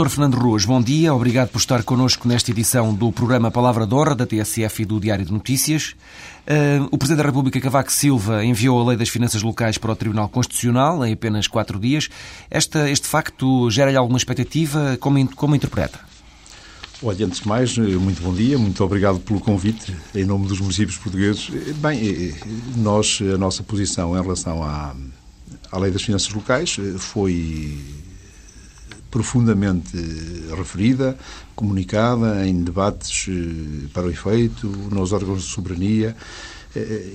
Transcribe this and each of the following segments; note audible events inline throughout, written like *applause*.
Dr. Fernando Ruas, bom dia. Obrigado por estar connosco nesta edição do programa Palavra de da TSF e do Diário de Notícias. Uh, o Presidente da República, Cavaco Silva, enviou a Lei das Finanças Locais para o Tribunal Constitucional em apenas quatro dias. Esta, este facto gera-lhe alguma expectativa? Como, como interpreta? Olha, antes de mais, muito bom dia, muito obrigado pelo convite em nome dos municípios portugueses. Bem, nós, a nossa posição em relação à, à Lei das Finanças Locais foi profundamente referida, comunicada em debates para o efeito, nos órgãos de soberania,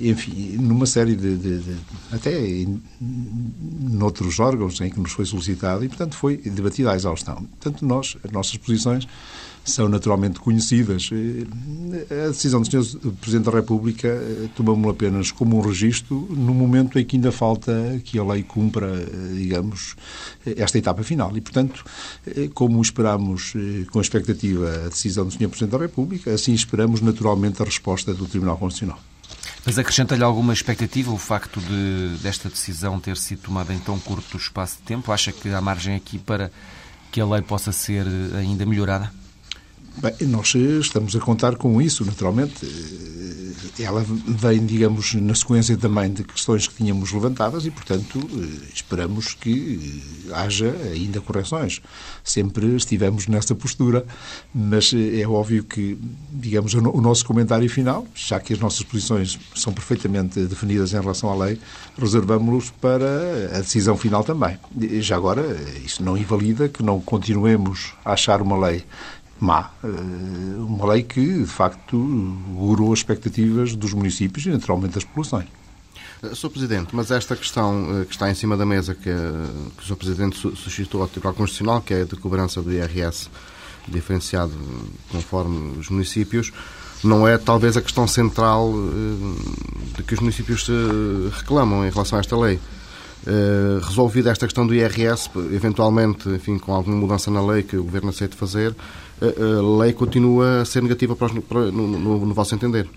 enfim, numa série de, de, de até em, noutros órgãos em que nos foi solicitado e, portanto, foi debatida à exaustão. Portanto, nós, as nossas posições são naturalmente conhecidas. A decisão do Sr. Presidente da República tomamos apenas como um registro no momento em que ainda falta que a lei cumpra, digamos, esta etapa final. E, portanto, como esperamos com expectativa a decisão do Sr. Presidente da República, assim esperamos naturalmente a resposta do Tribunal Constitucional. Mas acrescenta-lhe alguma expectativa o facto de desta decisão ter sido tomada em tão curto espaço de tempo? Acha que há margem aqui para que a lei possa ser ainda melhorada? Bem, nós estamos a contar com isso, naturalmente. Ela vem, digamos, na sequência também de questões que tínhamos levantadas e, portanto, esperamos que haja ainda correções. Sempre estivemos nessa postura, mas é óbvio que, digamos, o nosso comentário final, já que as nossas posições são perfeitamente definidas em relação à lei, reservamos-los para a decisão final também. Já agora, isso não invalida que não continuemos a achar uma lei má. Uma lei que, de facto, gorou as expectativas dos municípios e, naturalmente, das populações. Sr. Presidente, mas esta questão que está em cima da mesa, que, que o Sr. Presidente suscitou ao Tribunal Constitucional, que é a de cobrança do IRS diferenciado conforme os municípios, não é talvez a questão central de que os municípios reclamam em relação a esta lei. Resolvida esta questão do IRS, eventualmente, enfim, com alguma mudança na lei que o Governo aceite fazer, a lei continua a ser negativa para os, para, no, no, no, vosso entender?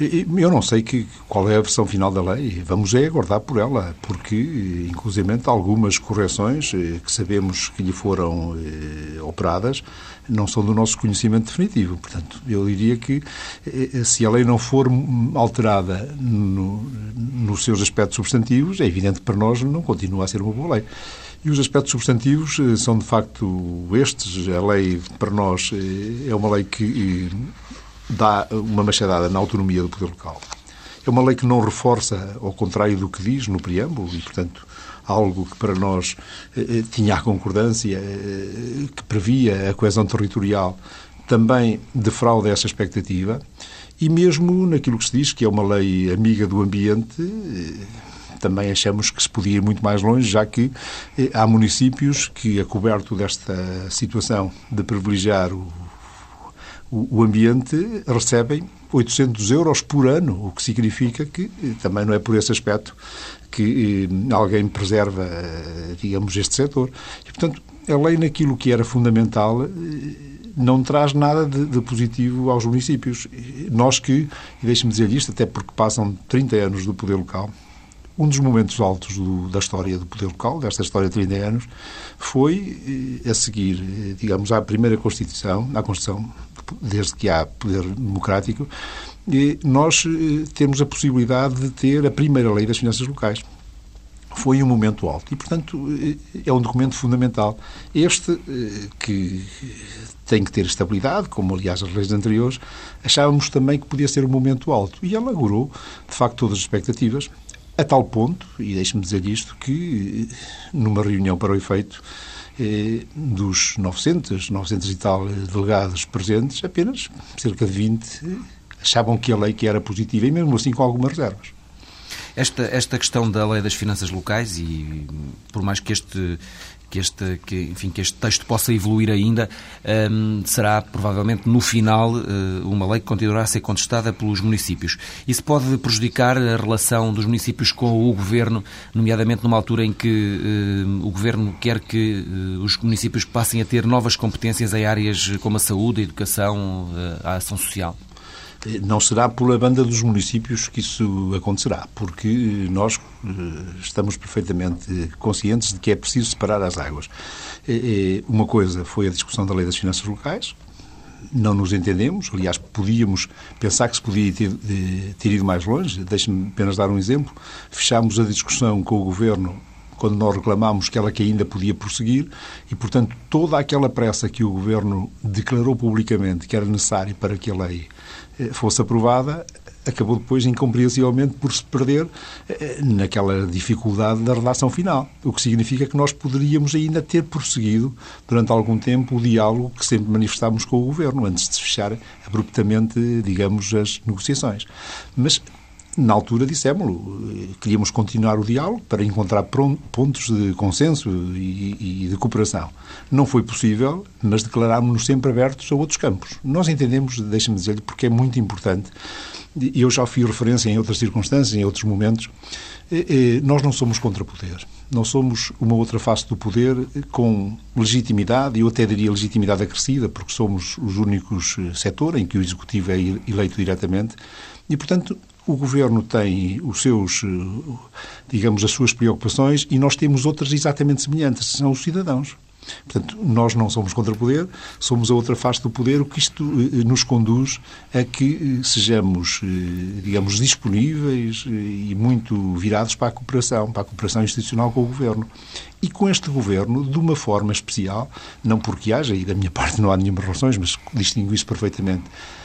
Eu não sei que, qual é a versão final da lei. Vamos é aguardar por ela, porque, inclusive, algumas correções eh, que sabemos que lhe foram eh, operadas não são do nosso conhecimento definitivo. Portanto, eu diria que eh, se a lei não for alterada no, nos seus aspectos substantivos, é evidente que para nós não continua a ser uma boa lei. E os aspectos substantivos são, de facto, estes. A lei, para nós, é uma lei que dá uma machadada na autonomia do poder local. É uma lei que não reforça, ao contrário do que diz no preâmbulo, e, portanto, algo que para nós eh, tinha a concordância, eh, que previa a coesão territorial, também defrauda essa expectativa. E mesmo naquilo que se diz que é uma lei amiga do ambiente, eh, também achamos que se podia ir muito mais longe, já que eh, há municípios que, a coberto desta situação de privilegiar o o ambiente recebem 800 euros por ano, o que significa que eh, também não é por esse aspecto que eh, alguém preserva, eh, digamos, este setor. E, portanto, a lei naquilo que era fundamental não traz nada de, de positivo aos municípios. Nós que, e deixe-me dizer isto, até porque passam 30 anos do poder local, um dos momentos altos do, da história do poder local, desta história de 30 anos, foi a seguir, digamos, à primeira Constituição, à Constituição desde que há poder democrático, nós eh, temos a possibilidade de ter a primeira lei das finanças locais. foi um momento alto e, portanto, é um documento fundamental. Este que tem que ter estabilidade, como aliás as leis anteriores, achávamos também que podia ser um momento alto. E ele agorou, de facto, todas as expectativas, a tal ponto, e deixe-me dizer isto, que numa reunião para o efeito eh, dos 900, 900 e tal delegados presentes, apenas cerca de 20 achavam que a lei que era positiva, e mesmo assim com algumas reservas. Esta, esta questão da lei das finanças locais, e por mais que este que este, que, enfim, que este texto possa evoluir ainda, um, será provavelmente no final uh, uma lei que continuará a ser contestada pelos municípios. Isso pode prejudicar a relação dos municípios com o Governo, nomeadamente numa altura em que uh, o Governo quer que uh, os municípios passem a ter novas competências em áreas como a saúde, a educação, a ação social? Não será pela banda dos municípios que isso acontecerá, porque nós eh, estamos perfeitamente conscientes de que é preciso separar as águas. Uma coisa foi a discussão da lei das finanças locais, não nos entendemos, aliás, podíamos pensar que se podia ter, ter ido mais longe. Deixe-me apenas dar um exemplo. Fechámos a discussão com o Governo quando nós reclamámos que ela que ainda podia prosseguir e, portanto, toda aquela pressa que o Governo declarou publicamente que era necessária para que a lei eh, fosse aprovada, acabou depois, incompreensivelmente, por se perder eh, naquela dificuldade da redação final. O que significa que nós poderíamos ainda ter prosseguido, durante algum tempo, o diálogo que sempre manifestámos com o Governo, antes de fechar abruptamente, digamos, as negociações. Mas na altura dissemos queríamos continuar o diálogo para encontrar pontos de consenso e, de cooperação. Não foi possível, mas declarámos-nos sempre abertos a outros campos. Nós entendemos, deixe-me dizer-lhe, porque é muito importante, e eu já fiz referência em outras circunstâncias, em outros momentos, nós não somos contra-poder. Não somos uma outra face do poder com legitimidade, e eu até diria legitimidade acrescida, porque somos os únicos eh, setor em que o Executivo é eleito diretamente, e, portanto, o governo tem os seus, eh, digamos, as suas preocupações e nós temos outras exatamente semelhantes, são os cidadãos. Portanto, nós não somos contra o poder, somos a outra face do poder, o que isto eh, nos conduz a que eh, sejamos, digamos, disponíveis e muito virados para a cooperação, para a cooperação institucional com o Governo. E com este Governo, de uma forma especial, não porque haja, e da minha *laughs* parte não há nenhuma relações, mas distingo isso perfeitamente, eh, eh,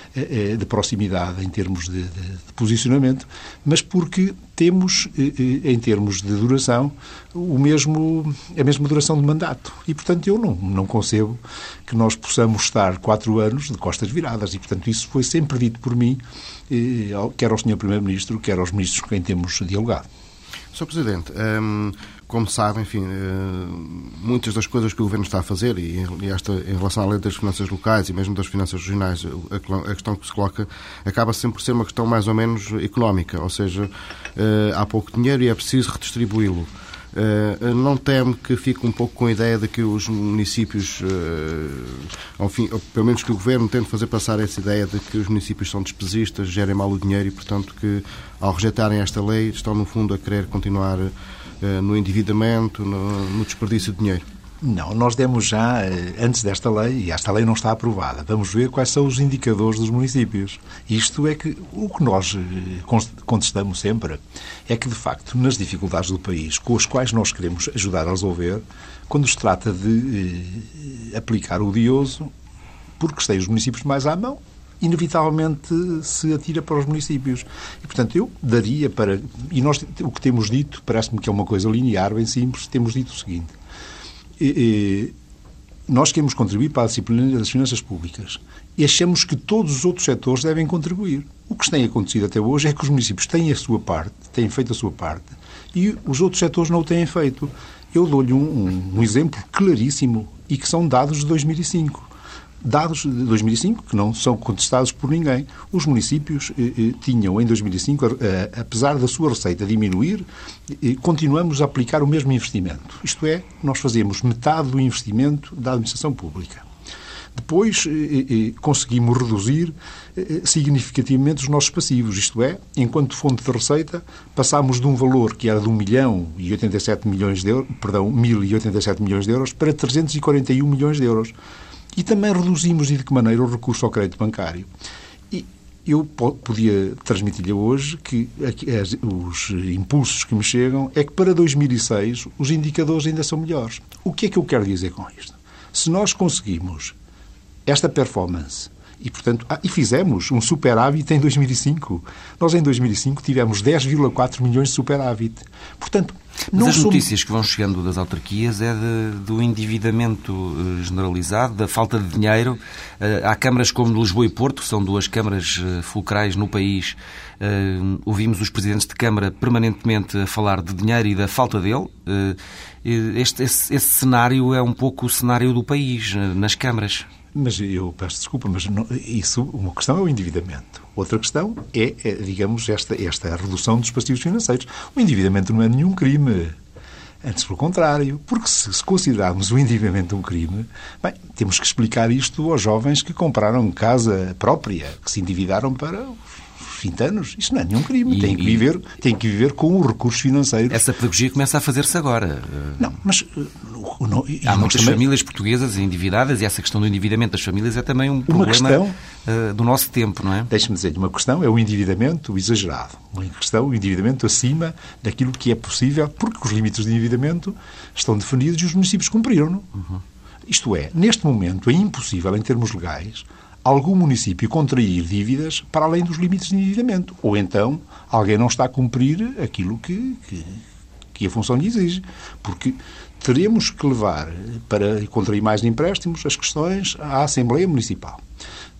de proximidade em termos de, de, de, posicionamento, mas porque temos, eh, em termos de duração, o mesmo, a mesma duração de mandato. E, portanto, eu não, não concebo que nós possamos estar quatro anos de costas viradas. E, portanto, isso foi sempre dito por mim, quer ao Sr. Primeiro-Ministro, quer aos ministros com quem temos dialogado. Sr. Presidente, hum, como sabe, enfim, hum, muitas das coisas que o Governo está a fazer, e esta, em relação à lei das finanças locais e mesmo das finanças regionais, a, questão que se coloca acaba sempre por ser uma questão mais ou menos económica, ou seja, hum, há pouco dinheiro e é preciso redistribuí-lo. Uh, não teme que fique um pouco com a ideia de que os municípios, ao fim, pelo menos que o Governo tente fazer passar essa ideia de que os municípios são despesistas, gerem mal o dinheiro e, portanto, que ao rejeitarem esta lei estão, no fundo, a querer continuar no endividamento, no, desperdício de dinheiro? Não, nós demos já, eh, antes desta lei, e esta lei não está aprovada, vamos ver quais são os indicadores dos municípios. Isto é que o que nós eh, contestamos sempre é que, de facto, nas dificuldades do país, com as quais nós queremos ajudar a resolver, quando se trata de eh, aplicar o odioso, porque têm os municípios mais à mão, inevitavelmente se atira para os municípios. E, portanto, eu daria para. E nós, o que temos dito, parece-me que é uma coisa linear, bem simples, temos dito o seguinte e, nós queremos contribuir para a disciplina das finanças públicas e achamos que todos os outros setores devem contribuir. O que tem acontecido até hoje é que os municípios têm a sua parte, têm feito a sua parte, e os outros setores não o têm feito. Eu dou-lhe um, um, um exemplo claríssimo e que são dados de 2005 dados de 2005 que não são contestados por ninguém. Os municípios eh, eh, tinham em 2005, eh, apesar da sua receita diminuir, eh, continuamos a aplicar o mesmo investimento. Isto é, nós fazemos metade do investimento da administração pública. Depois eh, eh, conseguimos reduzir significativamente os nossos passivos, isto é, enquanto fonte de receita, passámos de um valor que era de 1 milhão e 87 milhões de euros, perdão, 1.087 milhões de euros para 341 milhões de euros. E também reduzimos, e de que maneira, o recurso ao crédito bancário. E eu podia transmitir-lhe hoje que os impulsos que me chegam é que para 2006 os indicadores ainda são melhores. O que é que eu quero dizer com isto? Se nós conseguimos esta performance e, portanto, ah, e fizemos um superávit em 2005. Nós, em 2005, tivemos 10,4 milhões de superávit. Portanto, mas as somos... notícias que vão chegando das autarquias é de, do endividamento eh, generalizado, da falta de dinheiro. Eh, há câmaras como Lisboa e Porto, são duas câmaras eh, fulcrais no país. Ouvimos os presidentes de Câmara permanentemente a falar de dinheiro e da falta dele. Este, esse, esse cenário é um pouco o cenário do país, nas câmaras. Mas eu peço desculpa, mas não, isso, uma questão é o endividamento. Outra questão é, é, digamos, esta, esta redução dos passivos financeiros. O endividamento não é nenhum crime. Antes, pelo contrário, porque se, se considerarmos o endividamento um crime, bem, temos que explicar isto aos jovens que compraram casa própria, que se endividaram para 20 anos. Isso não é nenhum crime. E, tem, que viver, tem que viver com os recursos financeiros. Essa pedagogia começa a fazer-se agora. Não, mas... Uh, não, Há muitas também... famílias portuguesas endividadas e essa questão do endividamento das famílias é também um problema questão, uh, do nosso tempo, não é? Deixe-me dizer-lhe, uma questão é o endividamento exagerado. Uma questão, o endividamento acima daquilo que é possível, porque os limites de endividamento estão definidos e os municípios cumpriram-no. Uhum. Isto é, neste momento é impossível, em termos legais, algum município contrair dívidas para além dos limites de endividamento. Ou então alguém não está a cumprir aquilo que, que, que a função lhe exige. Porque teremos que levar para contrair mais empréstimos as questões à Assembleia Municipal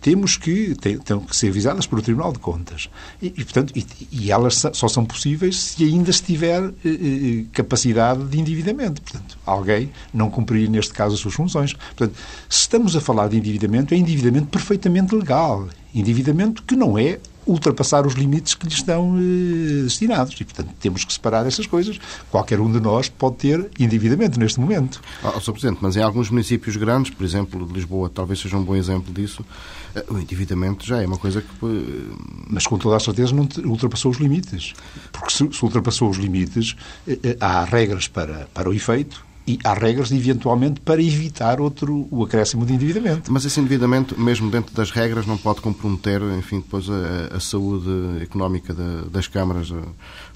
temos que, têm, que ser visadas pelo Tribunal de Contas. E, e portanto, e, e, elas só são possíveis se ainda se tiver eh, eh, capacidade de endividamento. Portanto, alguém não cumprir, neste caso, as suas funções. Portanto, se estamos a falar de endividamento, é endividamento perfeitamente legal. Endividamento que não é ultrapassar os limites que lhe estão eh, destinados. E, portanto, temos que separar essas coisas. Qualquer um de nós pode ter endividamento neste momento. Oh, Sr. Presidente, mas em alguns municípios grandes, por exemplo, Lisboa talvez seja um bom exemplo disso, eh, o endividamento já é uma coisa que... Eh, mas com toda a certeza não ultrapassou os limites. Porque se, se ultrapassou os limites, há regras para, para o efeito e há regras, eventualmente, para evitar outro, o acréscimo de endividamento. Mas esse endividamento, mesmo dentro das regras, não pode comprometer, enfim, depois a, a saúde económica das câmaras, eh,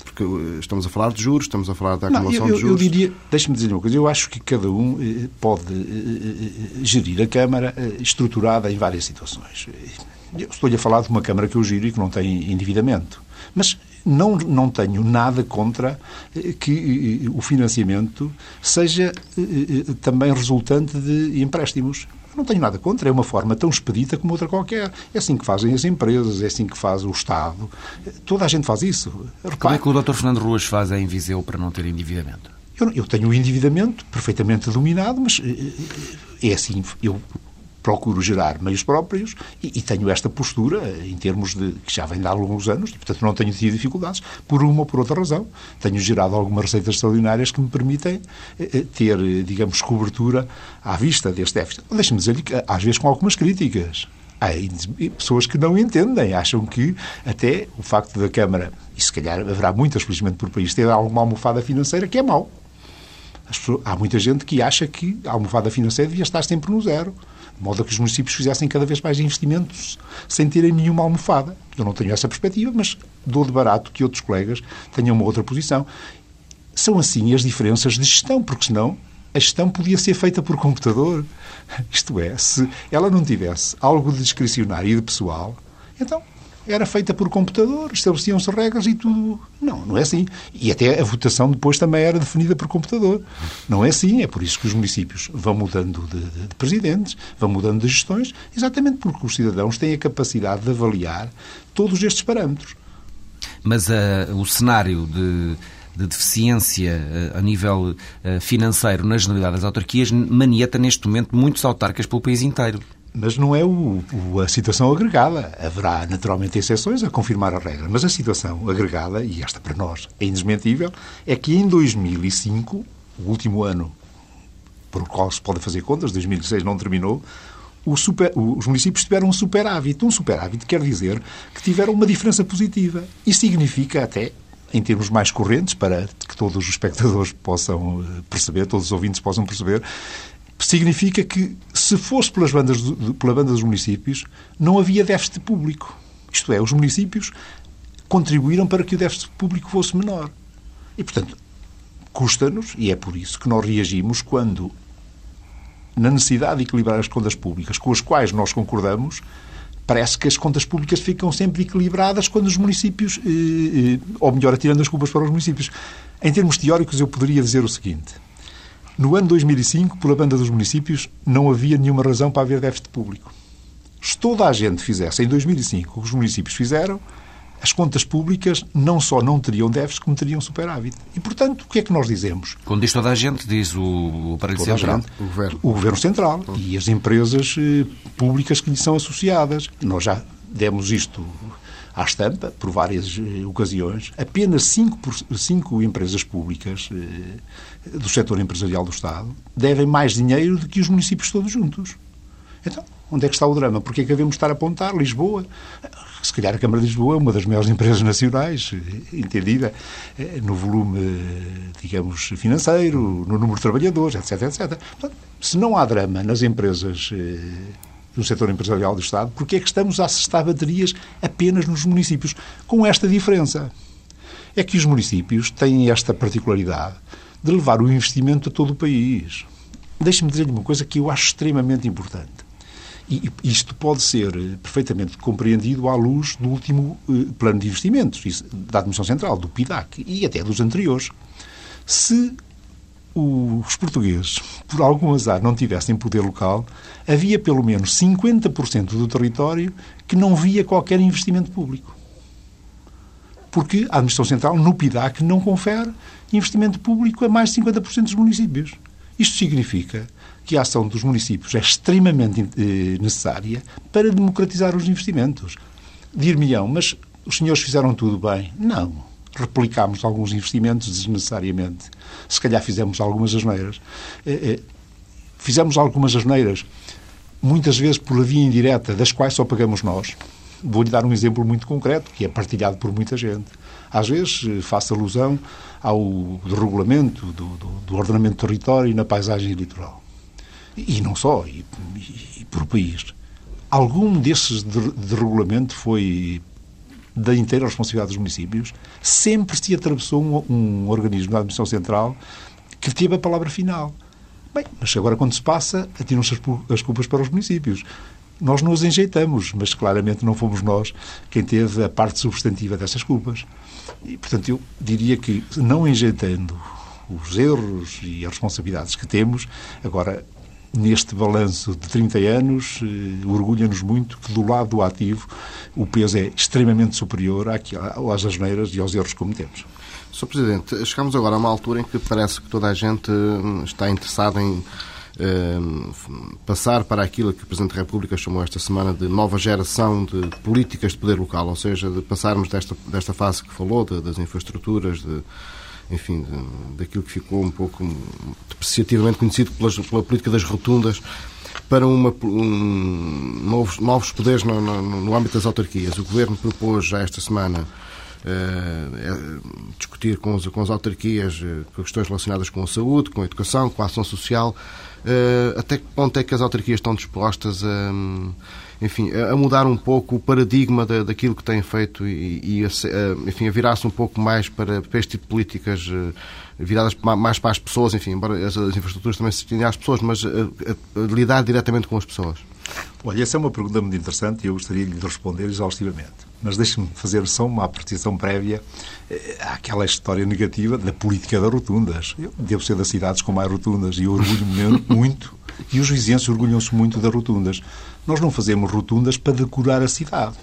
porque eh, estamos a falar de juros, estamos a falar da acumulação não, eu, de juros. Eu diria, deixe-me dizer uma coisa, eu acho que cada um eh, pode gerir a Câmara estruturada em várias situações. Estou-lhe a falar de uma Câmara que eu giro e que não tem endividamento. Mas não, não tenho nada contra eh, que eh, o financiamento seja eh, também resultante de empréstimos. Não tenho nada contra, é uma forma tão expedita como outra qualquer. É assim que fazem as empresas, é assim que faz o Estado. Toda a gente faz isso. Repare, como é que o Dr. Fernando Ruas faz em Viseu para não ter endividamento? Eu, eu tenho o endividamento perfeitamente dominado, mas é assim. Eu procuro gerar meios próprios e, e, tenho esta postura em termos de que já vem de há alguns anos e, portanto, não tenho tido dificuldades por uma ou por outra razão. Tenho gerado algumas receitas extraordinárias que me permitem eh, eh ter, digamos, cobertura à vista deste déficit. Deixe-me dizer-lhe que, às vezes, com algumas críticas. Há pessoas que não entendem, acham que até o facto da Câmara, e se calhar haverá muitas, felizmente, por país, ter alguma almofada financeira, que é mau. Pessoas, há muita gente que acha que a almofada financeira devia estar sempre no zero de modo a que os municípios fizessem cada vez mais investimentos sem terem nenhuma almofada. Eu não tenho essa perspectiva, mas dou de barato que outros colegas tenham uma outra posição. São assim as diferenças de gestão, porque senão a gestão podia ser feita por computador. Isto é, se ela não tivesse algo de discricionário e de pessoal, então era feita por computador, estabeleciam-se regras e tudo. Não, não é assim. E até a votação depois também era definida por computador. Não é assim. É por isso que os municípios vão mudando de, de, de presidentes, vão mudando de gestões, exatamente porque os cidadãos têm a capacidade de avaliar todos estes parâmetros. Mas uh, o cenário de de deficiência uh, a nível uh, financeiro na generalidade das autarquias manieta neste momento muitos autarcas pelo país inteiro. Mas não é o, o, a situação agregada. Haverá naturalmente exceções a confirmar a regra, mas a situação agregada, e esta para nós é indesmentível, é que em 2005, o último ano por qual se pode fazer contas, 2006 não terminou, super, os municípios tiveram um superávit. Um superávit quer dizer que tiveram uma diferença positiva. Isso significa até, em termos mais correntes, para que todos os espectadores possam eh, perceber, todos os ouvintes possam perceber, significa que, se fosse pelas bandas, pela banda dos municípios, não havia déficit público. Isto é, os municípios contribuíram para que o déficit público fosse menor. E, portanto, custa-nos, e é por isso que nós reagimos quando, na necessidade de equilibrar as contas públicas, com as quais nós concordamos, parece que as contas públicas ficam sempre equilibradas quando os municípios, eh, eh, ou melhor, atirando as culpas para os municípios. Em termos teóricos, eu poderia dizer o seguinte. No ano 2005, pela banda dos municípios, não havia nenhuma razão para haver déficit público. Se toda a gente fizesse em 2005 o que os municípios fizeram, as contas públicas não só não teriam déficit, como teriam superávit. E, portanto, o que é que nós dizemos? Quando diz toda a gente, diz o aparelho Toda a central. gente. O governo. O governo central e as empresas eh, públicas que lhe são associadas. Nós já demos isto à estampa, por várias eh, ocasiões. Apenas cinco, cinco empresas públicas eh, do setor empresarial do Estado devem mais dinheiro do que os municípios todos juntos. Então, onde é que está o drama? Porque é que devemos estar a apontar Lisboa? Se calhar a Câmara de Lisboa é uma das maiores empresas nacionais, eh, entendida eh, no volume, eh, digamos, financeiro, no número de trabalhadores, etc, etc. Portanto, se não há drama nas empresas do setor empresarial do Estado, porque é que estamos a assestar baterias apenas nos municípios? Com esta diferença. É que os municípios têm esta particularidade de levar o investimento a todo o país. Deixe-me dizer-lhe uma coisa que eu acho extremamente importante. E isto pode ser perfeitamente compreendido à luz do último eh, plano de investimentos, da Administração Central, do PIDAC e até dos anteriores. Se os portugueses, por algum azar, não tivessem poder local, havia pelo menos 50% do território que não via qualquer investimento público. Porque a Administração Central, no PIDAC, não confere investimento público a mais de 50% dos municípios. Isto significa que a ação dos municípios é extremamente eh, necessária para democratizar os investimentos. Dir-me-ão, mas os senhores fizeram tudo bem? Não. Replicámos alguns investimentos desnecessariamente. Se calhar fizemos algumas asneiras. Eh, eh, fizemos algumas asneiras, muitas vezes por via indireta, das quais só pagamos nós. Vou-lhe dar um exemplo muito concreto, que é partilhado por muita gente. Às vezes eh, faço alusão ao regulamento do, do, do ordenamento do território na paisagem litoral. E não só, e, e, e por país. Algum desses de, de regulamento foi da inteira responsabilidade dos municípios, sempre se atravessou um, um organismo da Administração Central que teve a palavra final. Bem, mas agora quando se passa, atiram-se as, as culpas para os municípios. Nós não os enjeitamos, mas claramente não fomos nós quem teve a parte substantiva dessas culpas. E, portanto, eu diria que, não enjeitando os erros e as responsabilidades que temos, agora, neste balanço de 30 anos, eh, orgulha-nos muito que, do lado do ativo, o peso é extremamente superior às asneiras e aos erros que cometemos. Sr. Presidente, chegamos agora a uma altura em que parece que toda a gente hum, está interessada em hum, passar para aquilo que o Presidente da República chamou esta semana de nova geração de políticas de poder local, ou seja, de passarmos desta, desta fase que falou, de, das infraestruturas, de, enfim, daquilo que ficou um pouco depreciativamente conhecido pela política das rotundas, para uma, um, novos, novos poderes no, no, no âmbito das autarquias. O Governo propôs já esta semana Uh, discutir com, os, com as autarquias uh, questões relacionadas com a saúde, com a educação, com a ação social. Uh, até que ponto é que as autarquias estão dispostas a, enfim, a mudar um pouco o paradigma da, daquilo que têm feito e, e a, enfim, a virar-se um pouco mais para, para este tipo de políticas viradas mais para as pessoas, enfim, embora as, as infraestruturas também se destinam às pessoas, mas a, a, a lidar diretamente com as pessoas? Olha, essa é uma pergunta muito interessante e eu gostaria de lhe responder exaustivamente. Mas deixe-me fazer só uma apreciação prévia àquela história negativa da política das rotundas. Eu devo ser das cidades com mais rotundas e orgulho-me *laughs* muito, e os vizinhos orgulham-se muito das rotundas. Nós não fazemos rotundas para decorar a cidade.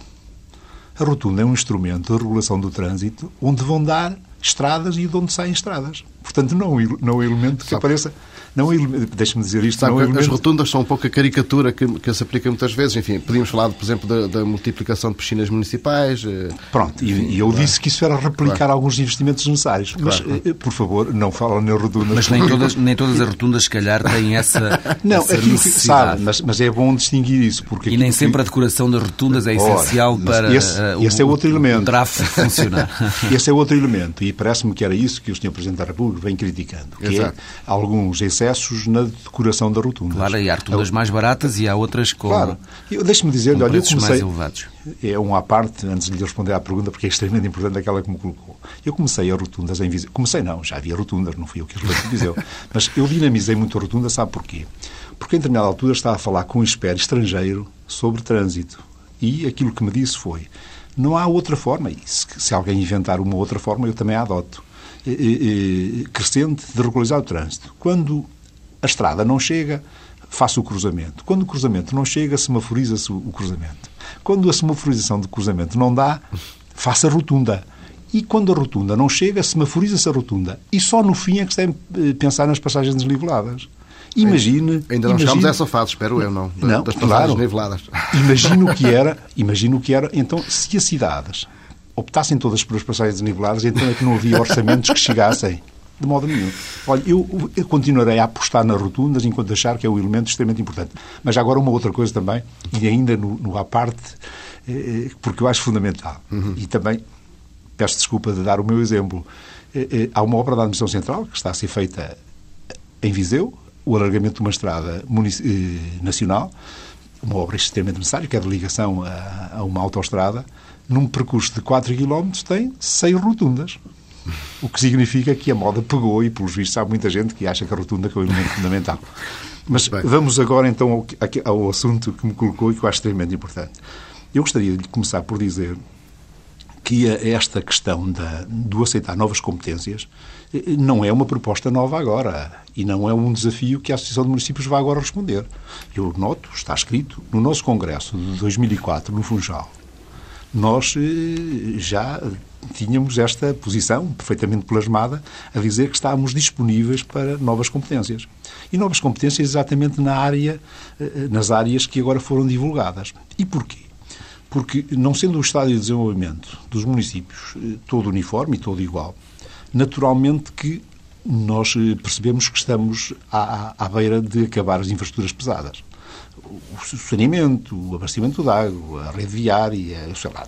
A rotunda é um instrumento de regulação do trânsito onde vão dar estradas e de onde saem estradas. Portanto, não, não é elemento que Sabe. apareça. Não é, Deixa-me dizer isto. Sabe não é que as elemento... rotundas são um pouco a caricatura que, que se aplica muitas vezes. Enfim, podíamos falar, por exemplo, da, da multiplicação de piscinas municipais. eh, Pronto, e, e eu disse que isso era replicar alguns investimentos necessários. Mas, eh, por favor, não falem nas rotundas. Mas nem todas, nem todas as rotundas, se calhar, têm essa, *laughs* Não, essa aquilo que sabe, mas, mas é bom distinguir isso. Porque E nem aquilo que- sempre a decoração das rotundas é Ora, essencial para esse- eh, esse é outro o, elemento. o tráfego funcionar. *laughs* Esse é outro elemento, e parece-me que era isso que o Sr. Presidente da República vem criticando, que Exato. é alguns excessos na decoração da rotunda. Claro, e há rotundas mais baratas e há outras com, Claro. Eu- Deixe-me dizer, com olha, eu preços mais comecei, elevados. é um à parte, antes de lhe responder à pergunta, porque é extremamente importante aquela que me colocou. Eu comecei a rotundas em Viseu. Comecei não, já havia rotundas, não fui eu que as levei para Viseu. *laughs* Mas eu dinamizei muito a rotunda, sabe porquê? Porque em determinada altura estava a falar com um expert estrangeiro sobre trânsito. E aquilo que me disse foi, não há outra forma, e se, se alguém inventar uma outra forma, eu também a adoto, crescente de regularizar o trânsito. Quando a estrada não chega, faça o cruzamento. Quando o cruzamento não chega, semaforiza-se o cruzamento. Quando a semaforização de cruzamento não dá, faça a rotunda. E quando a rotunda não chega, semaforiza-se a rotunda. E só no fim é que se deve eh, pensar nas passagens desniveladas. Imagine... Ainda não imagine- chegámos a essa fase, espero eu, não? Não, das passagens claro. niveladas. Imagino o que era, imagino o que era. Então, se as cidades optassem todas pelas passagens desniveladas, então é que não havia orçamentos que chegassem. De modo nenhum. Olha, eu, eu continuarei a apostar nas rotundas enquanto achar que é um elemento extremamente importante. Mas agora uma outra coisa também, e ainda no, no à parte, eh, porque eu acho fundamental. E também peço desculpa de dar o meu exemplo. Eh, eh, Há uma obra da Administração Central que está a ser feita em Viseu, o alargamento de uma estrada eh, nacional, uma obra extremamente necessária, que é de ligação a, a uma autoestrada, num percurso de 4 km tem 100 rotundas. O que significa que a moda pegou e, pelos vistos, há muita gente que acha que a rotunda é um elemento fundamental. Mas vamos agora então ao, ao assunto que me colocou e que eu acho extremamente importante. Eu gostaria de começar por dizer que esta questão da, do aceitar novas competências eh, não é uma proposta nova agora e não é um desafio que a Associação de Municípios vai agora responder. Eu noto, está escrito, no nosso Congresso de 2004, no Funchal, nós eh, já tínhamos esta posição perfeitamente plasmada a dizer que estávamos disponíveis para novas competências. E novas competências exatamente na área, eh, nas áreas que agora foram divulgadas. E porquê? Porque, não sendo o estádio de desenvolvimento dos municípios eh, todo uniforme e todo igual, naturalmente que nós eh, percebemos que estamos à à beira de acabar as infraestruturas pesadas. O saneamento, o abastecimento de água, a rede viária, sei lá,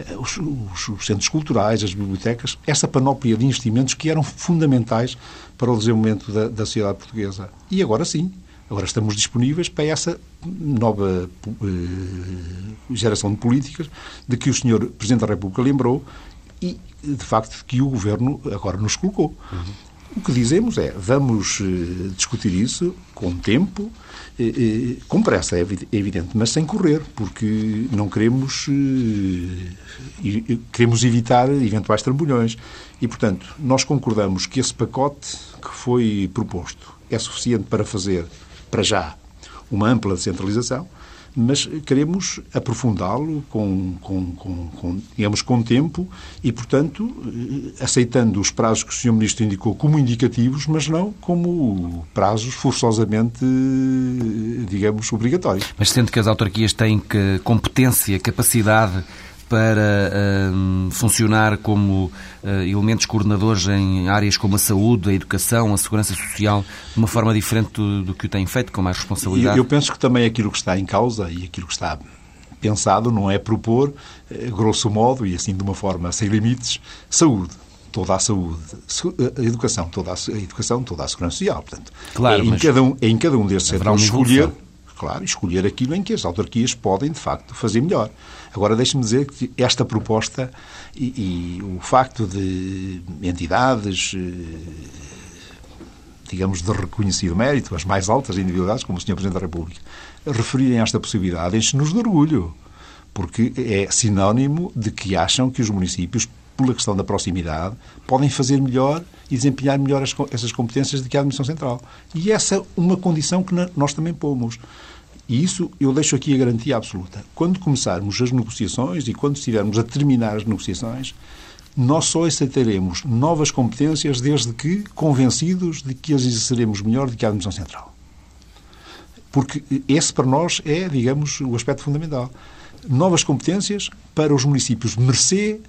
eh, os, os- os centros culturais, as bibliotecas, essa panóplia de investimentos que eram fundamentais para o desenvolvimento da, da sociedade portuguesa. E agora sim, agora estamos disponíveis para essa nova eh, geração de políticas de que o Sr. Presidente da República lembrou e, de facto, que o Governo agora nos colocou. O que dizemos é, vamos eh, discutir isso com tempo, com pressa, é evi- evidente, mas sem correr, porque não queremos, eh, queremos evitar eventuais trambolhões. E, portanto, nós concordamos que esse pacote que foi proposto é suficiente para fazer, para já, uma ampla descentralização, mas queremos aprofundá-lo com, com, com, com, digamos, com tempo e, portanto, eh, aceitando os prazos que o Sr. Ministro indicou como indicativos, mas não como prazos forçosamente, eh, digamos, obrigatórios. Mas sendo que as autarquias têm que, competência, capacidade para hum, funcionar como eh, elementos coordenadores em áreas como a saúde, a educação, a segurança social, de uma forma diferente do, do que o têm feito, com mais responsabilidade? eu penso que também aquilo que está em causa e aquilo que está pensado não é propor, eh, grosso modo, e assim de uma forma sem limites, saúde. Toda a saúde, se- a educação, toda a, educação, toda a segurança social. Portanto, Claro, é, em cada um, é em cada um haverá setores escolher. Claro, escolher aquilo em que as autarquias podem, de facto, fazer melhor. Agora, deixe-me dizer que esta proposta e, e o facto de entidades eh, digamos, de reconhecido mérito, as mais altas individualidades, como o Sr. Presidente da República, referirem esta possibilidade, enche-nos de orgulho, porque é sinónimo de que acham que os municípios, pela questão da proximidade, podem fazer melhor e desempenhar melhor as essas competências do que a Administração Central. E essa é uma condição que nós também pomos. E isso eu deixo aqui a garantia absoluta. Quando começarmos as negociações e quando estivermos a terminar as negociações, nós só aceitaremos novas competências desde que convencidos de que as exerceremos melhor do que a Administração Central. Porque esse para nós é, digamos, o aspecto fundamental. Novas competências para os municípios mercê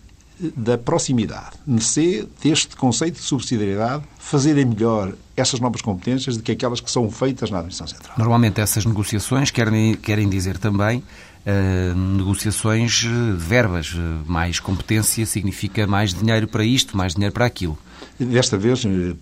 da proximidade, mercê deste conceito de subsidiariedade, fazerem melhor essas novas competências do que aquelas que são feitas na Administração Central. Normalmente essas negociações querem, querem dizer também uh, negociações de verbas. Mais competência significa mais dinheiro para isto, mais dinheiro para aquilo. Desta vez, eh,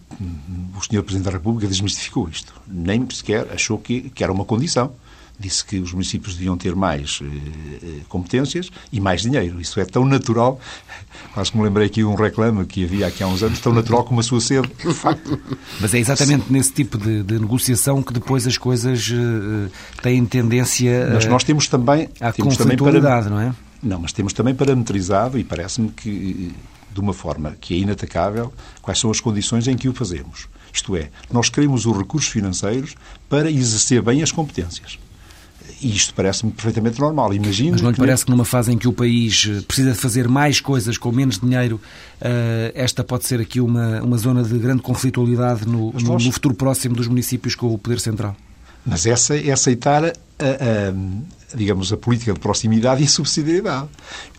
o Sr. Presidente da República desmistificou isto. Nem sequer achou que, que era uma condição disse que os municípios deviam ter mais eh, competências e mais dinheiro. Isso é tão natural, *laughs* quase que me lembrei aqui de um reclame que havia aqui há uns anos, tão natural como a sua sede, de facto. *laughs* Mas é exatamente nesse tipo de, de, negociação que depois as coisas eh, têm tendência Mas nós temos também, à temos também para, não é? Não, mas temos também parametrizado e parece-me que de uma forma que é inatacável quais são as condições em que o fazemos. Isto é, nós queremos os recursos financeiros para exercer bem as competências. E isto parece-me perfeitamente normal. Imagino Mas não lhe que... parece que numa fase em que o país eh, precisa de fazer mais coisas com menos dinheiro, eh, esta pode ser aqui uma, uma zona de grande conflitualidade no, no, no futuro próximo dos municípios com o Poder Central? Mas essa é aceitar, a, a, digamos, a política de proximidade e subsidiariedade.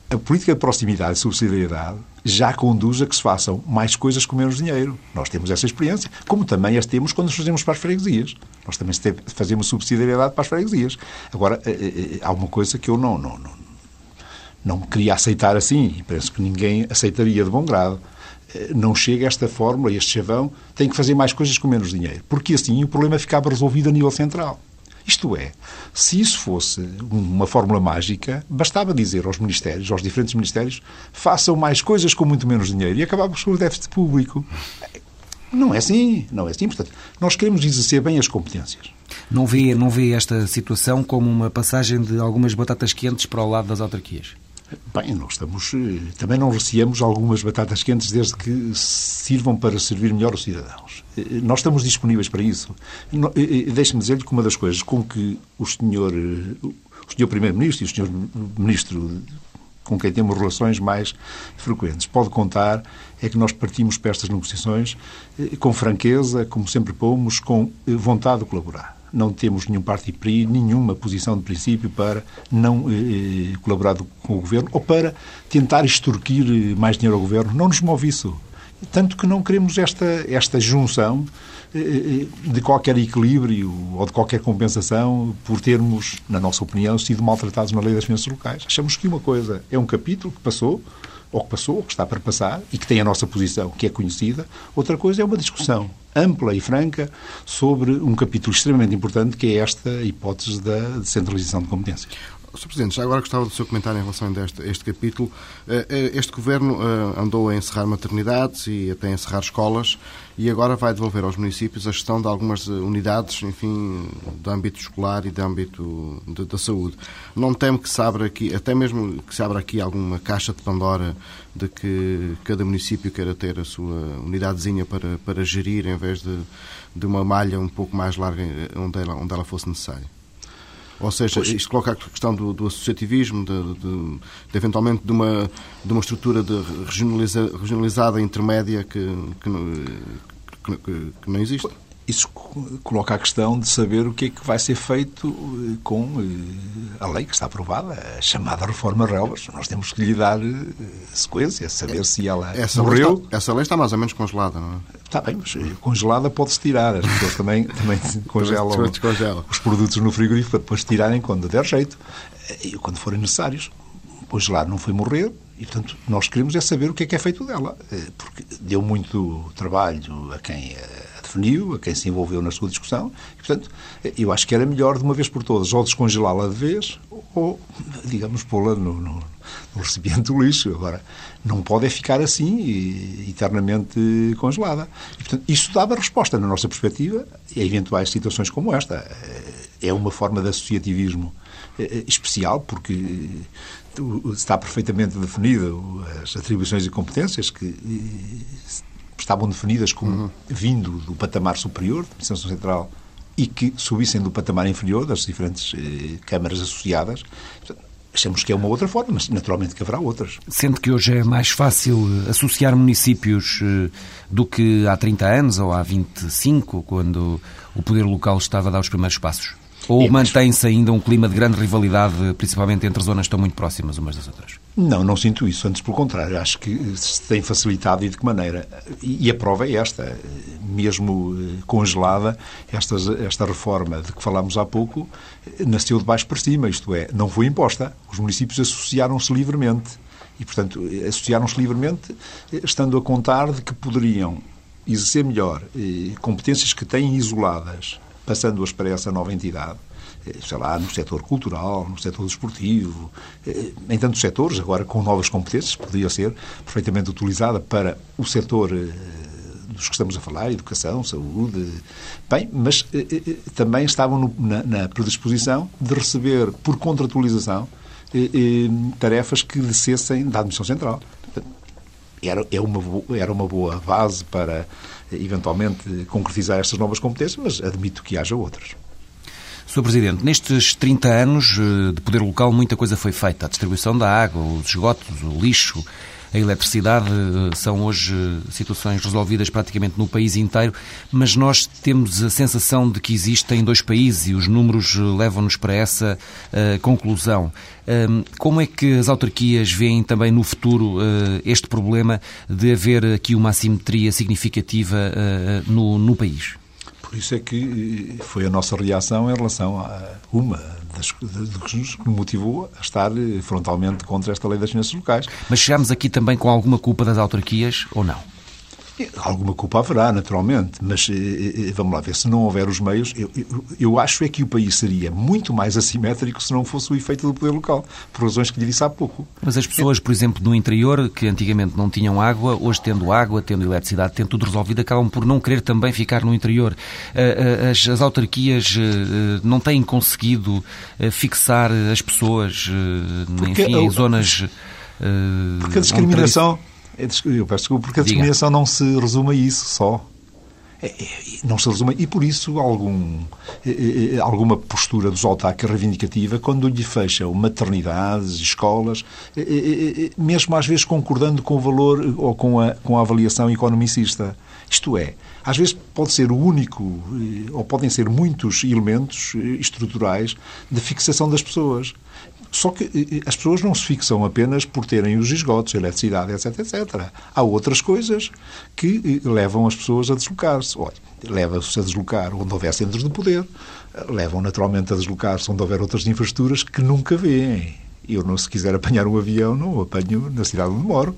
A política de proximidade e subsidiariedade já conduz a que se façam mais coisas com menos dinheiro. Nós temos essa experiência, como também as temos quando nos fazemos para as freguesias. Nós também fazemos subsidiariedade para as freguesias. Agora, eh, eh, eh, há uma coisa que eu não, não, não, não queria aceitar assim, e penso que ninguém aceitaria de bom grado. Não chega esta fórmula, este chavão, tem que fazer mais coisas com menos dinheiro. Porque assim o problema ficava resolvido a nível central. Isto é, se isso fosse uma fórmula mágica, bastava dizer aos ministérios, aos diferentes ministérios, façam mais coisas com muito menos dinheiro e acabávamos com o déficit público. Não é assim, não é assim. Portanto, nós queremos exercer bem as competências. Não vê, não vê esta situação como uma passagem de algumas batatas quentes para o lado das autarquias? Bem, nós estamos, eh, também não receamos algumas batatas quentes desde que sirvam para servir melhor os cidadãos. Eh, nós estamos disponíveis para isso. Eh, deixe-me dizer-lhe que uma das coisas com que o senhor, o senhor Primeiro-Ministro e o senhor Ministro com quem temos relações mais frequentes. Pode contar é que nós partimos para estas negociações com franqueza, como sempre pomos, com vontade de colaborar não temos nenhum partido nenhuma posição de princípio para não eh, eh, colaborar com o Governo ou para tentar extorquir eh, mais dinheiro ao Governo. Não nos move isso. Tanto que não queremos esta, esta junção eh, eh, de qualquer equilíbrio ou de qualquer compensação por termos, na nossa opinião, sido maltratados na lei das finanças locais. Achamos que uma coisa é um capítulo que passou, ou que passou, ou que está para passar, e que tem a nossa posição, que é conhecida. Outra coisa é uma discussão ampla e franca sobre um capítulo extremamente importante, que é esta hipótese da descentralização de competências. Sr. Presidente, já agora gostava do seu comentário em relação a este, este capítulo. Eh, eh, este Governo eh, andou a encerrar maternidades e até a encerrar escolas e agora vai devolver aos municípios a gestão de algumas unidades, enfim, do âmbito escolar e do âmbito da saúde. Não teme que se abra aqui, até mesmo que se abra aqui alguma caixa de Pandora de que cada município queira ter a sua unidadezinha para, para gerir em vez de, de uma malha um pouco mais larga onde ela, onde ela fosse necessária? Ou seja, pois. isto coloca a questão do, do associativismo, de, de, de, eventualmente de uma, de uma estrutura de regionaliza, regionalizada intermédia que, que, que, que não existe isso coloca a questão de saber o que é que vai ser feito eh, com eh, a lei que está aprovada, a chamada reforma Relvas. Nós temos que lhe dar eh, sequência, saber se ela essa morreu. Lei está, essa lei está mais ou menos congelada, não é? Está bem, mas congelada pode-se tirar. As pessoas também, *laughs* também congelam os produtos no frigorífico para depois tirarem quando der jeito e quando forem necessários. Congelar não foi morrer, e, portanto, nós queremos é saber o que é que é feito dela, porque deu muito trabalho a quem definiu, a quem se envolveu na sua discussão. E, portanto, eu acho que era melhor, de uma vez por todas, ou descongelá-la de vez, ou, digamos, pô-la no, no, no, recipiente do lixo. Agora, não pode ficar assim, eternamente congelada. E, portanto, isso dava resposta, na nossa perspectiva, a eventuais situações como esta. É uma forma de associativismo eh, especial, porque está perfeitamente definida as atribuições e competências que estavam definidas como uhum. vindo do patamar superior da Administração Central e que subissem do patamar inferior das diferentes eh, câmaras associadas. Achamos que é uma outra forma, mas naturalmente que haverá outras. Sendo que hoje é mais fácil eh, associar municípios eh, do que há 30 anos ou há 25, quando o poder local estava a dar os primeiros passos? Ou mantém-se ainda um clima de grande rivalidade, principalmente entre zonas que estão muito próximas umas das outras? Não, não sinto isso. Antes, pelo contrário, acho que se tem facilitado e de que maneira. E a prova é esta. Mesmo eh, congelada, estas- esta reforma de que falámos há pouco eh, nasceu de baixo para cima, isto é, não foi imposta. Os municípios associaram-se livremente. E, portanto, eh, associaram-se livremente, eh, estando a contar de que poderiam exercer melhor eh, competências que têm isoladas, passando-as para essa nova entidade eh, sei lá, no setor cultural, no setor desportivo, eh, em tantos setores, agora com novas competências, podia ser perfeitamente utilizada para o setor eh, dos que estamos a falar, educação, saúde, bem, mas também estavam no- na, na predisposição de receber, por contratualização, tarefas que descessem da Administração Central. Era, é uma, era uma boa base para, eventualmente, concretizar estas novas competências, mas admito que haja outras. Sr. Presidente, nestes 30 anos eh, de poder local, muita coisa foi feita. A distribuição da água, os esgotos, o lixo, a eletricidade eh, são hoje eh, situações resolvidas praticamente no país inteiro, mas nós temos a sensação de que existem dois países e os números eh, levam-nos para essa eh, conclusão. Ahm, Como é que as autarquias veem também no futuro eh, este problema de haver aqui uma assimetria significativa eh, no, no país? Por isso é que foi a nossa reação em relação a uma das de que nos motivou a estar eh, frontalmente contra esta lei das finanças locais. Mas chegámos aqui também com alguma culpa das autarquias ou não? Alguma culpa haverá, naturalmente, mas eh, eh, vamos lá ver, se não houver os meios, eu, eu, eu acho é que o país seria muito mais assimétrico se não fosse o efeito do poder local, por razões que lhe disse há pouco. Mas as pessoas, por exemplo, no interior, que antigamente não tinham água, hoje tendo água, tendo eletricidade, tendo tudo resolvido, acabam por não querer também ficar no interior. As, as autarquias não têm conseguido fixar as pessoas, Porque enfim, em zonas... Porque a discriminação. É Eu peço desculpa, porque a Diga. discriminação não se resume a isso só. É, é, não se resume. E por isso algum, alguma postura dos autarcas reivindicativa quando lhe fecham maternidades, escolas, mesmo às vezes concordando com o valor ou com a, com a avaliação economicista. Isto é, às vezes pode ser o único, ou podem ser muitos elementos estruturais de fixação das pessoas. Só que as pessoas não se fixam apenas por terem os esgotos, a eletricidade, etc, etc. Há outras coisas que levam as pessoas a deslocar-se. Olha, leva-se a deslocar onde houver centros de poder, levam naturalmente a deslocar-se onde houver outras infraestruturas que nunca veem. Eu, não, se quiser apanhar um avião, não o apanho na cidade onde moro.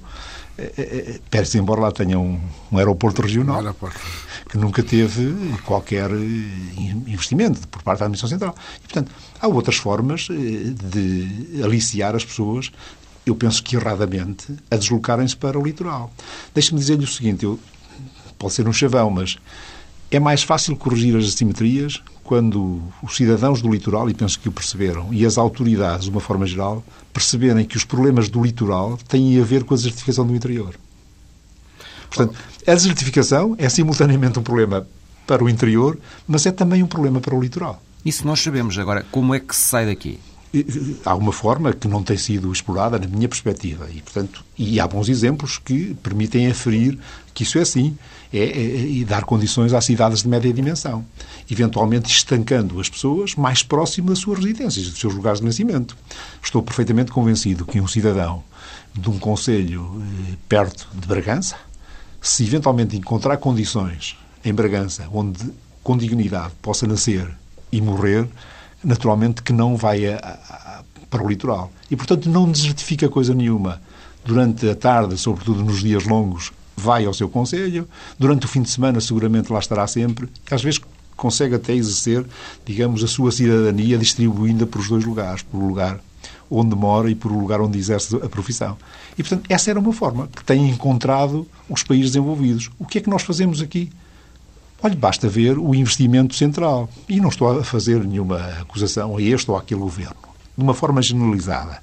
Eh, eh, eh, Pese embora lá tenha um, um aeroporto regional Aeroporto. Que nunca teve qualquer investimento por parte da Administração Central. E, portanto, há outras formas eh, de aliciar as pessoas, eu penso que erradamente, a deslocarem-se para o litoral. Deixe-me dizer-lhe o seguinte, eu, pode ser um chavão, mas é mais fácil corrigir as assimetrias quando os cidadãos do litoral, e penso que o perceberam, e as autoridades, de uma forma geral, perceberem que os problemas do litoral têm a ver com a desertificação do interior. Portanto, a desertificação é simultaneamente um problema para o interior, mas é também um problema para o litoral. Isso nós sabemos. Agora, como é que se sai daqui? Há uma forma que não tem sido explorada na minha perspectiva e, portanto, e há bons exemplos que permitem aferir que isso é assim é, é- e dar condições às cidades de média dimensão, eventualmente estancando as pessoas mais próximo das suas residências, dos seus lugares de nascimento. Estou perfeitamente convencido que um cidadão de um conselho eh, perto de Bragança, se eventualmente encontrar condições em Bragança onde com dignidade possa nascer e morrer, naturalmente que não vai a- a- a- para o litoral. E, portanto, não desertifica coisa nenhuma. Durante a tarde, sobretudo nos dias longos, vai ao seu conselho. Durante o fim de semana, seguramente lá estará sempre. Às vezes consegue até exercer, digamos, a sua cidadania distribuindo-a por os dois lugares, por o lugar onde mora e por o lugar onde exerce a profissão. E, portanto, essa era uma forma que têm encontrado os países desenvolvidos. O que é que nós fazemos aqui? Olha, basta ver o investimento central. E não estou a fazer nenhuma acusação a este ou àquele governo. De uma forma generalizada.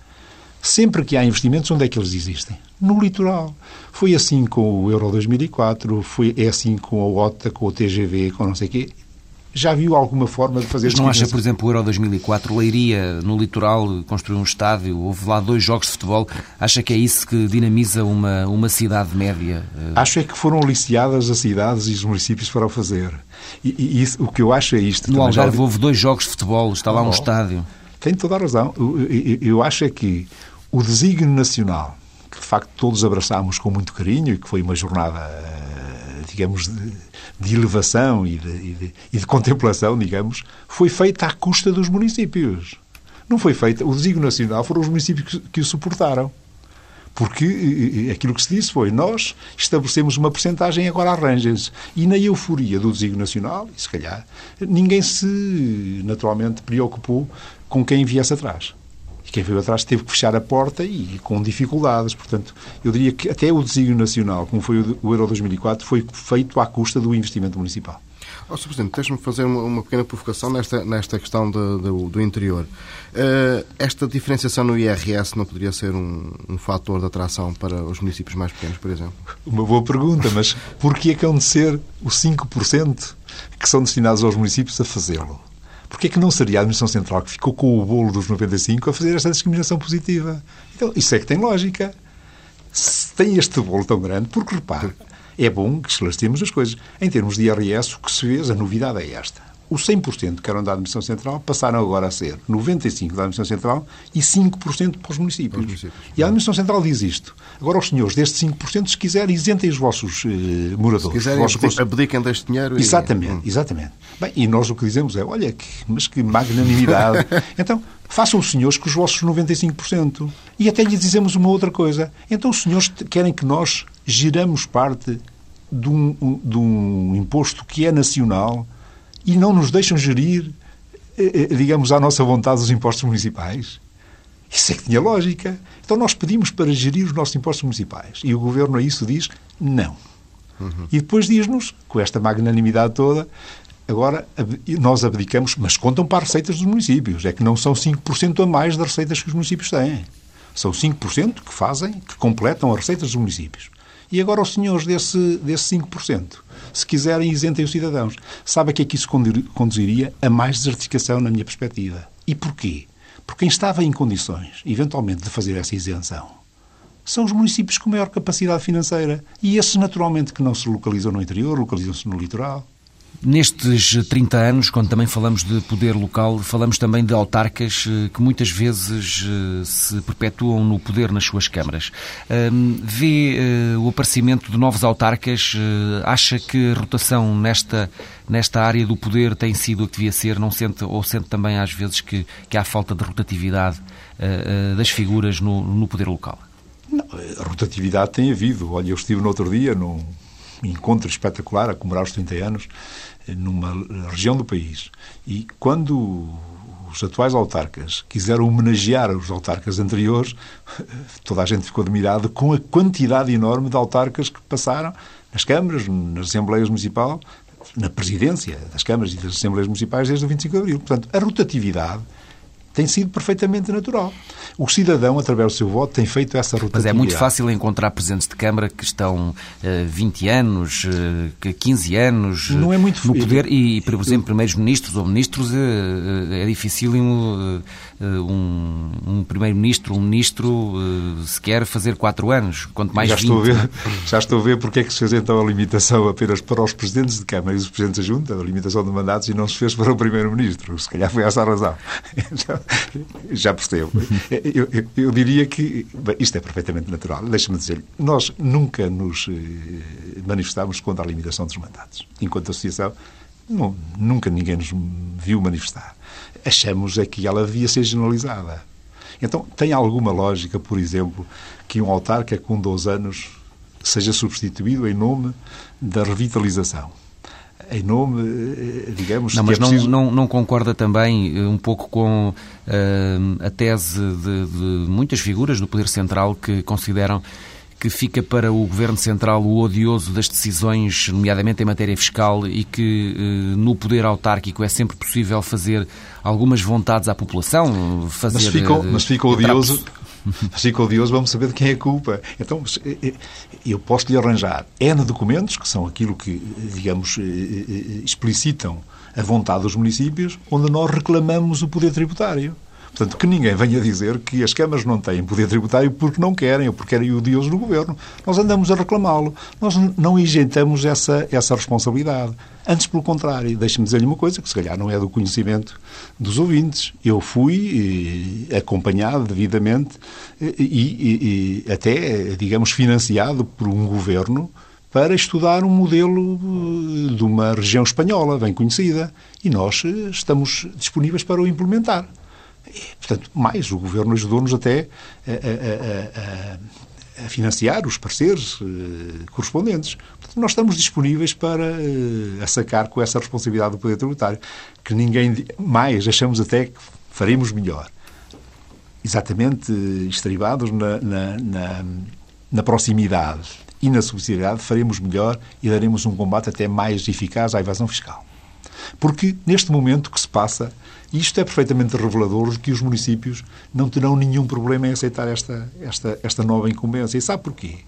Sempre que há investimentos, onde é que eles existem? No litoral. Foi assim com o Euro 2004, foi, é assim com a OTA, com o TGV, com não sei o quê. Já viu alguma forma de fazer Mas não acha, por exemplo, o Euro 2004, Leiria, no litoral, construiu um estádio, houve lá dois jogos de futebol. Acha que é isso que dinamiza uma, uma cidade média? Acho é que foram aliciadas as cidades e os municípios para o fazer. E, e isso, o que eu acho é isto. No Algarve já... houve dois jogos de futebol, está lá um estádio. Tem toda a razão. Eu, eu, eu acho é que o desígnio nacional, que de facto todos abraçámos com muito carinho e que foi uma jornada, eh, digamos, de, de elevação e de, e, de, e de, contemplação, digamos, foi feita à custa dos municípios. Não foi feita. O desígnio nacional foram os municípios que, que o suportaram. Porque aquilo que se disse foi nós estabelecemos uma percentagem agora arranjem-se. E na euforia do desígnio nacional, e se calhar, ninguém se naturalmente preocupou com quem viesse atrás. E quem veio atrás teve que fechar a porta e com dificuldades. Portanto, eu diria que até o desígnio nacional, como foi o Euro 2004, foi feito à custa do investimento municipal. Oh, Sr. Presidente, deixe-me fazer uma, uma, pequena provocação nesta, nesta questão de, de, do interior. Uh, esta diferenciação no IRS não poderia ser um, um fator de atração para os municípios mais pequenos, por exemplo? Uma boa pergunta, mas porquê é que hão de ser os 5% que são destinados aos municípios a fazê-lo? Porquê é que não seria a Administração Central que ficou com o bolo dos 95 a fazer esta discriminação positiva? Então, isso é que tem lógica. Se tem este bolo tão grande, porque repare, é bom que esclarecemos as coisas. Em termos de IRS, o que se vê, a novidade é esta os 100% que eram da Administração Central passaram agora a ser 95% da Administração Central e 5% para os municípios. municípios. E a Administração Central diz isto. Agora, os senhores destes 5%, se quiserem, isentem os vossos eh, moradores. Se quiserem, vossos... abdiquem deste dinheiro. Exatamente, e... Hum. exatamente. Bem, e nós o que dizemos é, olha, que, mas que magnanimidade. *laughs* então, façam os senhores com os vossos 95%. E até lhes dizemos uma outra coisa. Então, os senhores querem que nós giramos parte de um, de um imposto que é nacional e não nos deixam gerir, eh, eh, digamos, à nossa vontade os impostos municipais. Isso é que tinha lógica. Então nós pedimos para gerir os nossos impostos municipais. E o Governo a isso diz não. Uhum. E depois diz-nos, com esta magnanimidade toda, agora nós abdicamos, mas contam para as receitas dos municípios. É que não são 5% a mais das receitas que os municípios têm. São 5% que fazem, que completam as receitas dos municípios. E agora os senhores desse, desse 5%, se quiserem, isentem os cidadãos. Sabe a que é que isso conduziria? A mais desertificação, na minha perspectiva. E porquê? Porque quem estava em condições, eventualmente, de fazer essa isenção, são os municípios com maior capacidade financeira. E esses, naturalmente, que não se localizam no interior, localizam-se no litoral. Nestes 30 anos, quando também falamos de poder local, falamos também de autarcas eh, que muitas vezes eh, se perpetuam no poder nas suas câmaras. Vê eh, o aparecimento de novos autarcas? Acha que a rotação nesta, nesta área do poder tem sido o que devia ser? Não sente, ou sente também às vezes que, que há falta de rotatividade das figuras no, no poder local? Não, rotatividade tem havido. Olha, eu estive no outro dia num encontro espetacular a comemorar os 30 anos numa região do país. E quando os atuais autarcas quiseram homenagear os autarcas anteriores, toda a gente ficou admirada com a quantidade enorme de autarcas que passaram nas câmaras, nas assembleias municipais, na presidência das câmaras e das assembleias municipais desde o 25 de abril. Portanto, a rotatividade tem sido perfeitamente natural. O cidadão, através do seu voto, tem feito essa rotatividade. Mas é muito fácil encontrar presidentes de Câmara que estão uh, 20 anos, uh, 15 anos Não é muito... no poder e, por exemplo, primeiros-ministros ou ministros uh, é dificílimo um, um primeiro-ministro, um ministro sequer fazer 4 anos, quanto mais já 20. Estou a ver, já estou a ver porque é que se fez então a limitação apenas para os presidentes de Câmara e os presidentes da Junta, a limitação de mandatos, e não se fez para o primeiro-ministro. Se calhar foi essa a razão. *laughs* já percebo. Eu, eu, eu, diria que bem, isto é perfeitamente natural. Deixa-me dizer, nós nunca nos eh, manifestámos contra a limitação dos mandatos. Enquanto associação, não, nunca ninguém nos viu manifestar. Achamos é que ela devia ser generalizada. Então, tem alguma lógica, por exemplo, que um autarca com 12 anos seja substituído em nome da revitalização? em nome, eh, digamos... Não, mas é preciso... não, não, não, concorda também eh, um pouco com uh, a tese de, de, muitas figuras do Poder Central que consideram que fica para o Governo Central o odioso das decisões, nomeadamente em matéria fiscal, e que uh, no poder autárquico é sempre possível fazer algumas vontades à população, fazer... Mas fica, mas fica odioso... Assim com Deus vamos saber de quem é a culpa. Então, eu posso lhe arranjar N documentos, que são aquilo que, digamos, explicitam a vontade dos municípios, onde nós reclamamos o poder tributário. Portanto, que ninguém venha dizer que as câmaras não têm poder tributário porque não querem ou porque querem o Deus no governo. Nós andamos a reclamá-lo. Nós não isentamos essa, essa responsabilidade. Antes, pelo contrário, deixe-me dizer-lhe uma coisa que se calhar não é do conhecimento dos ouvintes. Eu fui acompanhado devidamente e, e, e até, digamos, financiado por um governo para estudar um modelo de uma região espanhola bem conhecida e nós eh, estamos disponíveis para o implementar. Portanto, mais, o Governo ajudou-nos até a, a, a, a, financiar os parceiros eh, correspondentes. Portanto, nós estamos disponíveis para eh, sacar com essa responsabilidade do Poder Tributário, que ninguém mais, achamos até que faremos melhor. Exatamente estribados na, na, na, na proximidade e na subsidiariedade, faremos melhor e daremos um combate até mais eficaz à evasão fiscal. Porque, neste momento que se passa, isto é perfeitamente revelador que os municípios não terão nenhum problema em aceitar esta, esta, esta nova incumbência. E sabe porquê?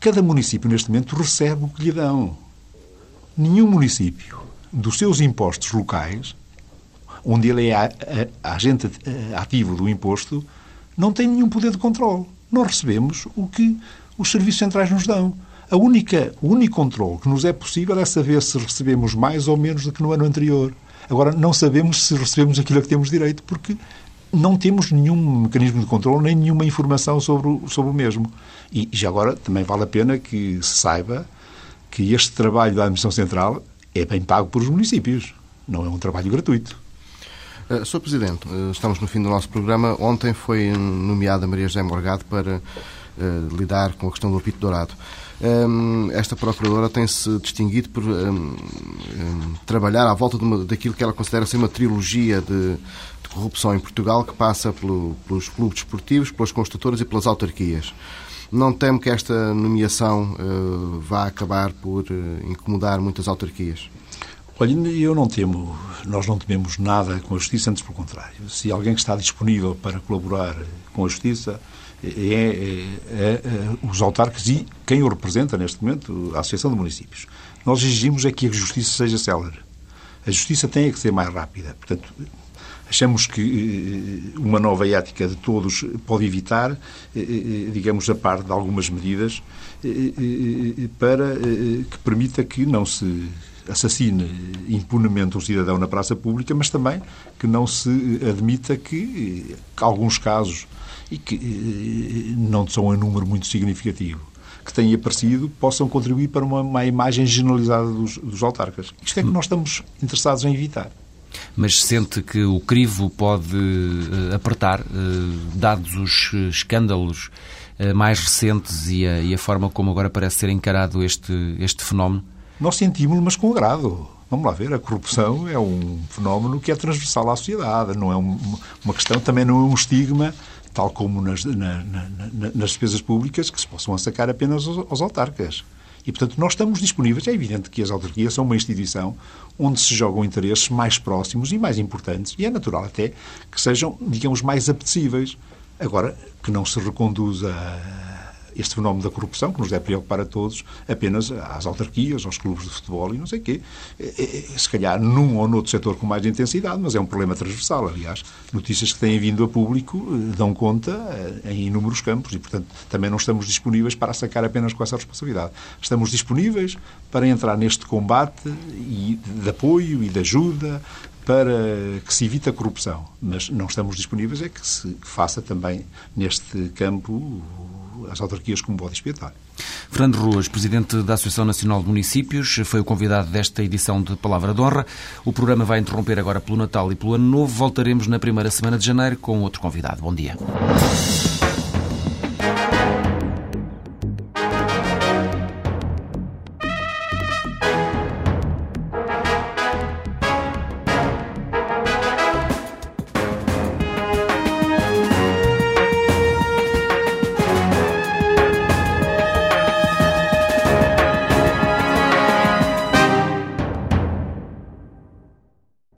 Cada município, neste momento, recebe o que lhe dão. Nenhum município, dos seus impostos locais, onde ele é a, a, agente ativo do imposto, não tem nenhum poder de controle. Nós recebemos o que os serviços centrais nos dão. A única, o único controle que nos é possível é saber se recebemos mais ou menos do que no ano anterior. Agora, não sabemos se recebemos aquilo a que temos direito, porque não temos nenhum mecanismo de controle nem nenhuma informação sobre o, sobre o mesmo. E já agora também vale a pena que se saiba que este trabalho da Administração Central é bem pago por os municípios. Não é um trabalho gratuito. Uh, Sr. Presidente, uh, estamos no fim do nosso programa. Ontem foi nomeada Maria José Morgado para uh, lidar com a questão do apito dourado esta Procuradora tem-se distinguido por trabalhar à volta uma, daquilo que ela considera ser uma trilogia de, de corrupção em Portugal que passa pelo, pelos clubes desportivos, pelas construtoras e pelas autarquias. Não temo que esta nomeação uh, vá acabar por uh, incomodar muitas autarquias? Olha, eu não temo, nós não tememos nada com a Justiça, antes pelo contrário. Se alguém que está disponível para colaborar com a Justiça, é, é, é, é, os autarcas e quem o representa neste momento, a Associação de Municípios. Nós exigimos é que a justiça seja célere. A justiça tem que ser mais rápida. Portanto, achamos que eh, uma nova ética de todos pode evitar, eh, eh, digamos, a par de algumas medidas para que permita que não se assassine impunemente um cidadão na praça pública, mas também que não se admita que alguns casos e que eh, não são a número muito significativo, que têm aparecido, possam contribuir para uma, uma imagem generalizada dos, dos autarcas. Isto é que nós estamos interessados em evitar. Mas sente que o crivo pode uh, apertar, uh, dados os escândalos mais recentes e a, e a, forma como agora parece ser encarado este, este fenómeno? Nós sentimos, mas com agrado. Vamos lá ver, a corrupção é um fenómeno que é transversal à sociedade, não é um, uma questão, também não é um estigma tal como nas, na, na, nas despesas públicas, que se possam sacar apenas aos, aos autarcas. E, portanto, nós estamos disponíveis. É evidente que as autarquias são uma instituição onde se jogam interesses mais próximos e mais importantes. E é natural até que sejam, digamos, mais apetecíveis. Agora, que não se reconduza este fenómeno da corrupção, que nos deve preocupar a todos, apenas às autarquias, aos clubes de futebol e não sei o quê. É, é, se calhar num ou noutro setor com mais intensidade, mas é um problema transversal. Aliás, notícias que têm vindo a público eh, dão conta eh, em inúmeros campos e, portanto, também não estamos disponíveis para sacar apenas com essa responsabilidade. Estamos disponíveis para entrar neste combate e de apoio e de ajuda para que se evite a corrupção, mas não estamos disponíveis é que se faça também neste campo as autarquias como bode expiatório. Fernando Ruas, Presidente da Associação Nacional de Municípios, foi o convidado desta edição de Palavra de Honra. O programa vai interromper agora pelo Natal e pelo Ano Novo. Voltaremos na primeira semana de janeiro com outro convidado. Bom dia.